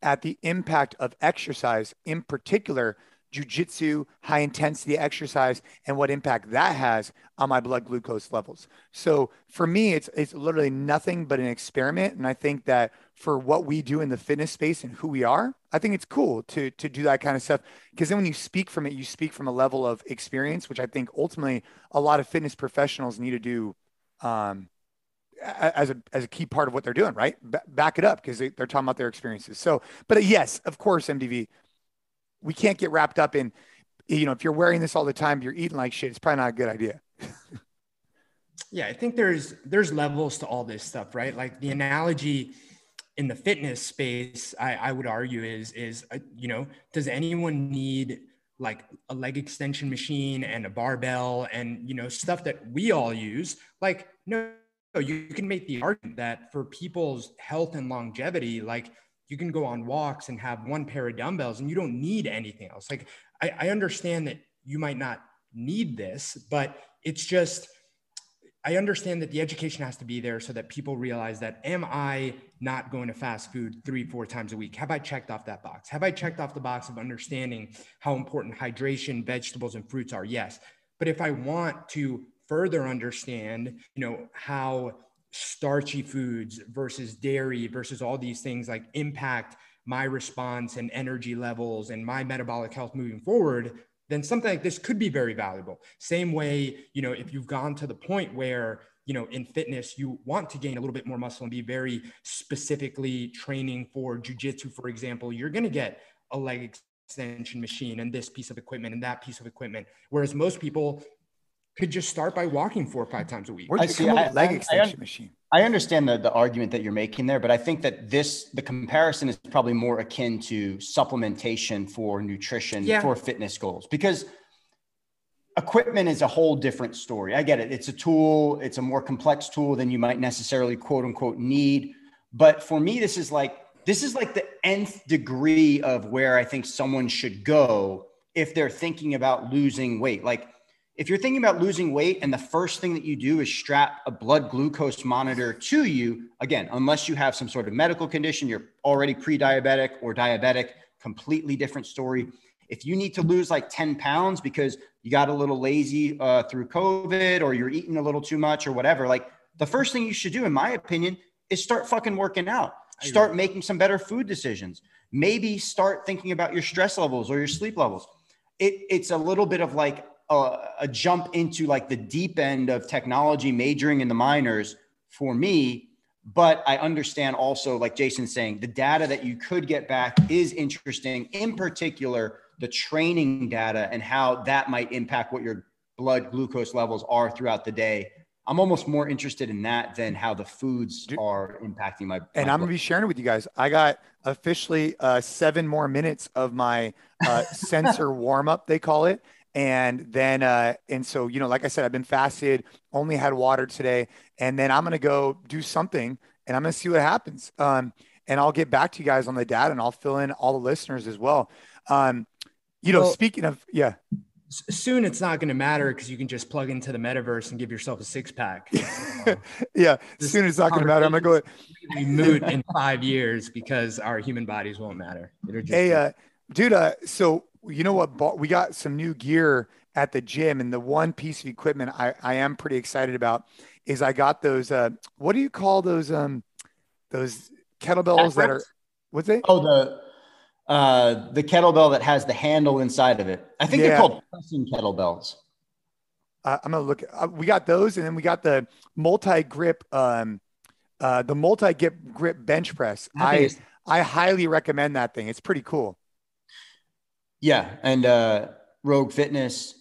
at the impact of exercise, in particular jujitsu, high intensity exercise, and what impact that has on my blood glucose levels. So for me, it's it's literally nothing but an experiment. And I think that for what we do in the fitness space and who we are, I think it's cool to to do that kind of stuff. Because then when you speak from it, you speak from a level of experience, which I think ultimately a lot of fitness professionals need to do. Um, as a as a key part of what they're doing, right? Back it up because they, they're talking about their experiences. So, but yes, of course, MDV, we can't get wrapped up in, you know, if you're wearing this all the time, you're eating like shit. It's probably not a good idea. yeah, I think there's there's levels to all this stuff, right? Like the analogy in the fitness space, I, I would argue is is uh, you know, does anyone need like a leg extension machine and a barbell and you know stuff that we all use? Like no, you can make the argument that for people's health and longevity, like you can go on walks and have one pair of dumbbells and you don't need anything else. Like I, I understand that you might not need this, but it's just I understand that the education has to be there so that people realize that am I not going to fast food three, four times a week? Have I checked off that box? Have I checked off the box of understanding how important hydration, vegetables, and fruits are? Yes. But if I want to further understand, you know, how starchy foods versus dairy versus all these things like impact my response and energy levels and my metabolic health moving forward, then something like this could be very valuable. Same way, you know, if you've gone to the point where, you know, in fitness, you want to gain a little bit more muscle and be very specifically training for jujitsu, for example, you're going to get a leg extension machine and this piece of equipment and that piece of equipment. Whereas most people could just start by walking four or five times a week. Where'd you come up with leg extension I, machine? I understand the, the argument that you're making there, but I think that this the comparison is probably more akin to supplementation for nutrition yeah. for fitness goals because equipment is a whole different story. I get it. It's a tool, it's a more complex tool than you might necessarily quote unquote need. But for me, this is like this is like the nth degree of where I think someone should go if they're thinking about losing weight. Like if you're thinking about losing weight and the first thing that you do is strap a blood glucose monitor to you, again, unless you have some sort of medical condition, you're already pre diabetic or diabetic, completely different story. If you need to lose like 10 pounds because you got a little lazy uh, through COVID or you're eating a little too much or whatever, like the first thing you should do, in my opinion, is start fucking working out. Start making some better food decisions. Maybe start thinking about your stress levels or your sleep levels. It, it's a little bit of like a, a jump into like the deep end of technology, majoring in the minors for me. But I understand also, like jason saying, the data that you could get back is interesting, in particular, the training data and how that might impact what your blood glucose levels are throughout the day. I'm almost more interested in that than how the foods are impacting my. And my I'm gonna be sharing with you guys. I got officially uh, seven more minutes of my uh, sensor warm up, they call it, and then uh and so you know like i said i've been fasted only had water today and then i'm gonna go do something and i'm gonna see what happens um and i'll get back to you guys on the data and i'll fill in all the listeners as well um you know well, speaking of yeah soon it's not going to matter because you can just plug into the metaverse and give yourself a six pack. yeah, soon it's not going to matter. I'm going to go moot in five years because our human bodies won't matter. hey, uh, dude. Uh, so you know what? We got some new gear at the gym, and the one piece of equipment I, I am pretty excited about is I got those. Uh, what do you call those? Um, those kettlebells that are what's it? Oh, the uh, the kettlebell that has the handle inside of it. I think yeah. they're called pressing kettlebells. Uh, I'm gonna look. Uh, we got those, and then we got the multi grip, um, uh, the multi grip grip bench press. I I highly recommend that thing. It's pretty cool. Yeah, and uh, Rogue Fitness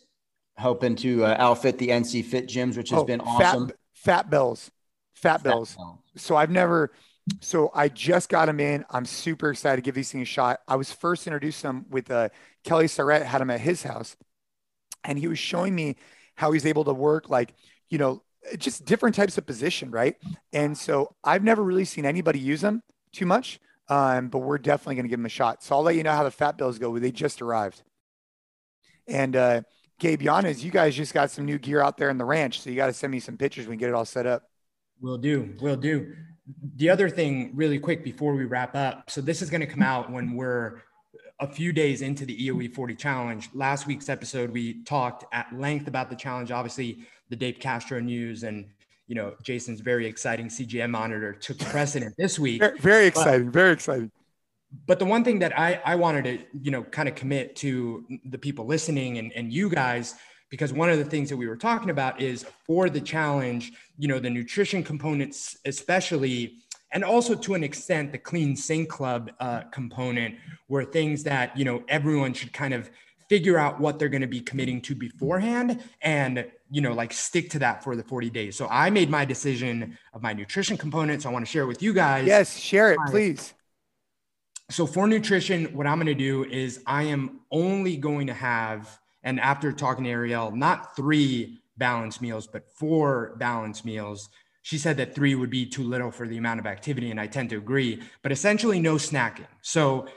helping to uh, outfit the NC Fit gyms, which has oh, been awesome. Fat, fat bells, fat, fat bells. bells. So I've never. So I just got them in. I'm super excited to give these things a shot. I was first introduced to them with uh, Kelly Starrett had him at his house, and he was showing me how he's able to work like you know just different types of position, right? And so I've never really seen anybody use them too much. Um, but we're definitely going to give them a shot. So I'll let you know how the fat bells go. They just arrived. And uh, Gabe Yanez, you guys just got some new gear out there in the ranch. So you got to send me some pictures when we get it all set up. We'll do. We'll do. The other thing, really quick before we wrap up. So this is going to come out when we're a few days into the EOE 40 challenge. Last week's episode, we talked at length about the challenge, obviously, the Dave Castro news and you know, Jason's very exciting CGM monitor took precedent this week. Very exciting, but, very exciting. But the one thing that I, I wanted to, you know, kind of commit to the people listening and, and you guys, because one of the things that we were talking about is for the challenge, you know, the nutrition components, especially, and also to an extent, the clean sink club uh, component were things that, you know, everyone should kind of figure out what they're going to be committing to beforehand and you know, like stick to that for the 40 days. So I made my decision of my nutrition components. I want to share it with you guys. Yes, share it, please. So for nutrition, what I'm going to do is I am only going to have, and after talking to Ariel, not three balanced meals, but four balanced meals. She said that three would be too little for the amount of activity, and I tend to agree, but essentially no snacking. So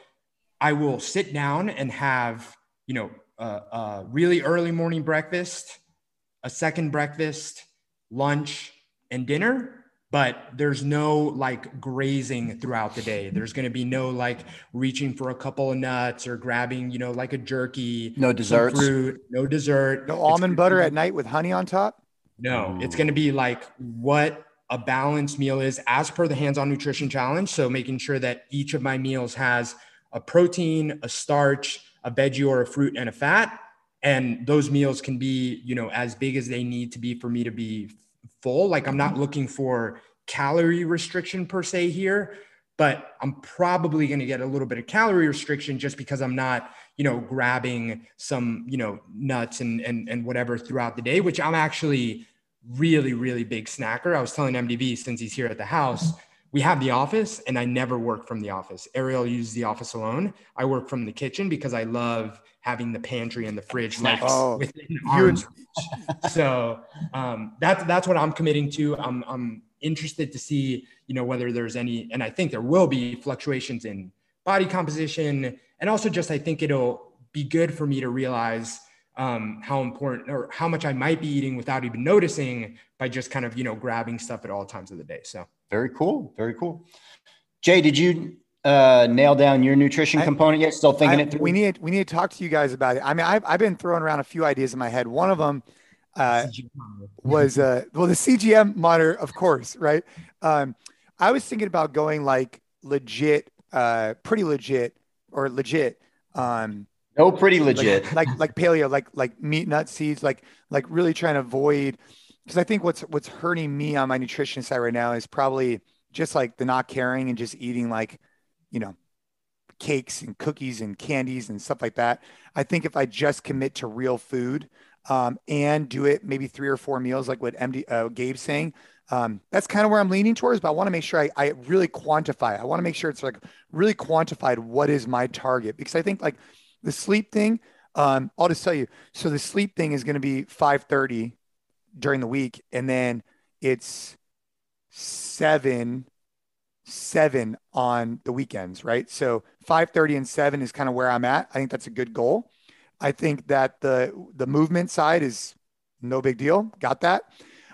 I will sit down and have, you know, a, a really early morning breakfast, a second breakfast, lunch, and dinner but there's no like grazing throughout the day. There's going to be no like reaching for a couple of nuts or grabbing, you know, like a jerky, no desserts, fruit, no dessert, no almond butter be, at night with honey on top. No, Ooh. it's going to be like what a balanced meal is as per the hands-on nutrition challenge. So making sure that each of my meals has a protein, a starch, a veggie or a fruit and a fat and those meals can be, you know, as big as they need to be for me to be full. Like I'm not mm-hmm. looking for calorie restriction per se here, but I'm probably going to get a little bit of calorie restriction just because I'm not, you know, grabbing some, you know, nuts and and and whatever throughout the day, which I'm actually really really big snacker. I was telling MDV since he's here at the house, we have the office and I never work from the office. Ariel uses the office alone. I work from the kitchen because I love having the pantry and the fridge like oh, within arms. so um, that's that's what I'm committing to. I'm I'm interested to see you know whether there's any, and I think there will be fluctuations in body composition, and also just I think it'll be good for me to realize um, how important or how much I might be eating without even noticing by just kind of you know grabbing stuff at all times of the day. So very cool, very cool. Jay, did you uh, nail down your nutrition I, component yet? Still thinking I, it through? We need we need to talk to you guys about it. I mean, I've I've been throwing around a few ideas in my head. One of them uh, was uh, well, the CGM monitor, of course, right? Um, I was thinking about going like legit, uh, pretty legit, or legit. Um, no, pretty legit. Like, like like paleo, like like meat, nut, seeds, like like really trying to avoid. Because I think what's what's hurting me on my nutrition side right now is probably just like the not caring and just eating like you know, cakes and cookies and candies and stuff like that. I think if I just commit to real food um, and do it maybe three or four meals, like what MD uh, Gabe's saying, um, that's kind of where I'm leaning towards. But I want to make sure I, I really quantify. I want to make sure it's like really quantified. What is my target? Because I think like the sleep thing. Um, I'll just tell you. So the sleep thing is going to be 5:30 during the week, and then it's seven seven on the weekends, right? So 5:30 and 7 is kind of where I'm at. I think that's a good goal. I think that the the movement side is no big deal. Got that.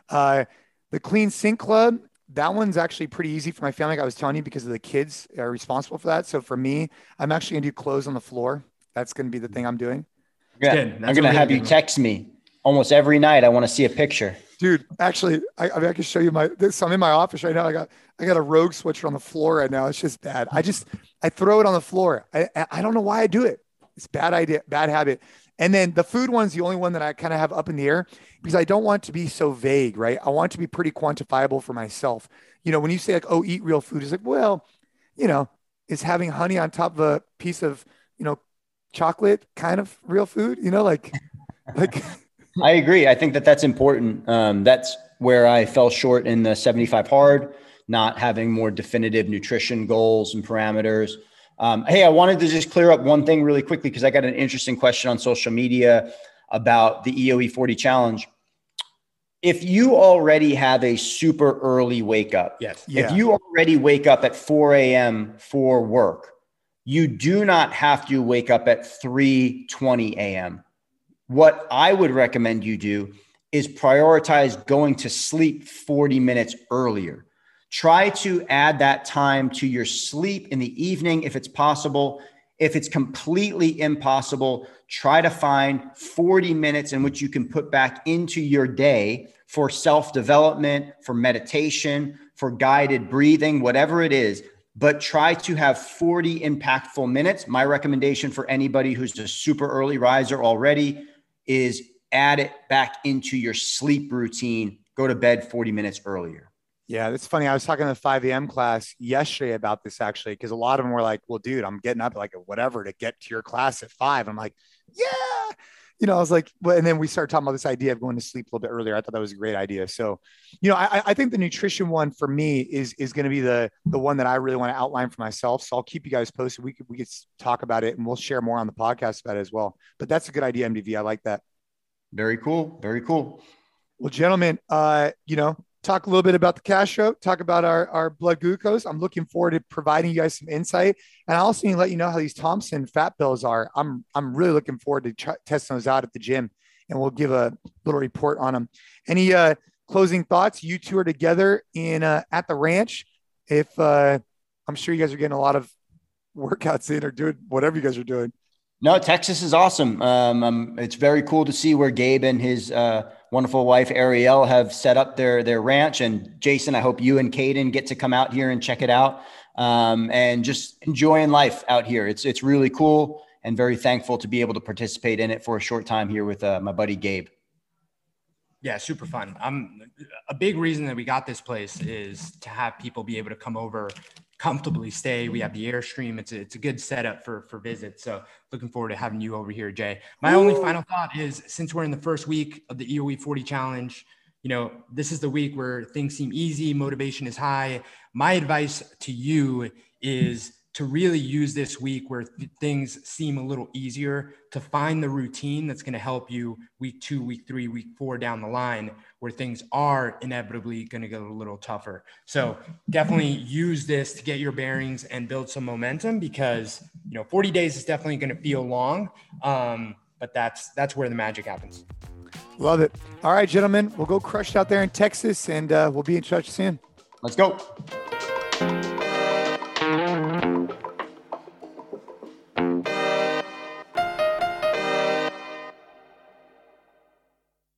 Uh, the clean sink club, that one's actually pretty easy for my family. Like I was telling you because of the kids are responsible for that. So for me, I'm actually gonna do clothes on the floor. That's gonna be the thing I'm doing. Yeah, I'm gonna have you text me almost every night. I want to see a picture dude. Actually, I, I, mean, I can show you my. This, I'm in my office right now. I got I got a rogue switcher on the floor right now. It's just bad. I just I throw it on the floor. I I don't know why I do it. It's bad idea, bad habit. And then the food one's the only one that I kind of have up in the air because I don't want to be so vague, right? I want to be pretty quantifiable for myself. You know, when you say like, oh, eat real food, it's like, well, you know, is having honey on top of a piece of, you know, chocolate kind of real food? You know, like, like I agree. I think that that's important. Um, that's where I fell short in the 75 hard, not having more definitive nutrition goals and parameters. Um, hey, I wanted to just clear up one thing really quickly because I got an interesting question on social media about the EOE 40 challenge. If you already have a super early wake up, yes, yeah. if you already wake up at 4 a.m. for work, you do not have to wake up at 3 20 a.m. What I would recommend you do is prioritize going to sleep 40 minutes earlier. Try to add that time to your sleep in the evening if it's possible. If it's completely impossible, try to find 40 minutes in which you can put back into your day for self development, for meditation, for guided breathing, whatever it is. But try to have 40 impactful minutes. My recommendation for anybody who's a super early riser already is add it back into your sleep routine. Go to bed 40 minutes earlier. Yeah, that's funny. I was talking to the 5 a.m. class yesterday about this actually, because a lot of them were like, well, dude, I'm getting up like whatever to get to your class at five. I'm like, yeah. You know, I was like, well, and then we started talking about this idea of going to sleep a little bit earlier. I thought that was a great idea. So, you know, I, I think the nutrition one for me is is going to be the the one that I really want to outline for myself. So I'll keep you guys posted. We could we could talk about it and we'll share more on the podcast about it as well. But that's a good idea, MDV. I like that. Very cool. Very cool. Well, gentlemen, uh, you know, talk a little bit about the Castro, talk about our, our blood glucose. I'm looking forward to providing you guys some insight. And I also need to let you know how these Thompson fat bells are. I'm, I'm really looking forward to testing those out at the gym and we'll give a little report on them. Any uh, closing thoughts. You two are together in uh, at the ranch. If uh, I'm sure you guys are getting a lot of workouts in or doing whatever you guys are doing. No, Texas is awesome. Um, um, it's very cool to see where Gabe and his uh, wonderful wife Ariel have set up their their ranch. And Jason, I hope you and Caden get to come out here and check it out um, and just enjoying life out here. It's it's really cool and very thankful to be able to participate in it for a short time here with uh, my buddy Gabe. Yeah, super fun. Um, a big reason that we got this place is to have people be able to come over comfortably stay. We have the airstream. It's a, it's a good setup for for visits. So looking forward to having you over here, Jay. My Ooh. only final thought is since we're in the first week of the EOE 40 challenge, you know, this is the week where things seem easy, motivation is high. My advice to you is to really use this week where th- things seem a little easier to find the routine that's going to help you week two, week three, week four down the line where things are inevitably going to get a little tougher. So definitely use this to get your bearings and build some momentum because, you know, 40 days is definitely going to feel long. Um, but that's, that's where the magic happens. Love it. All right, gentlemen, we'll go crush out there in Texas and uh, we'll be in touch soon. Let's go.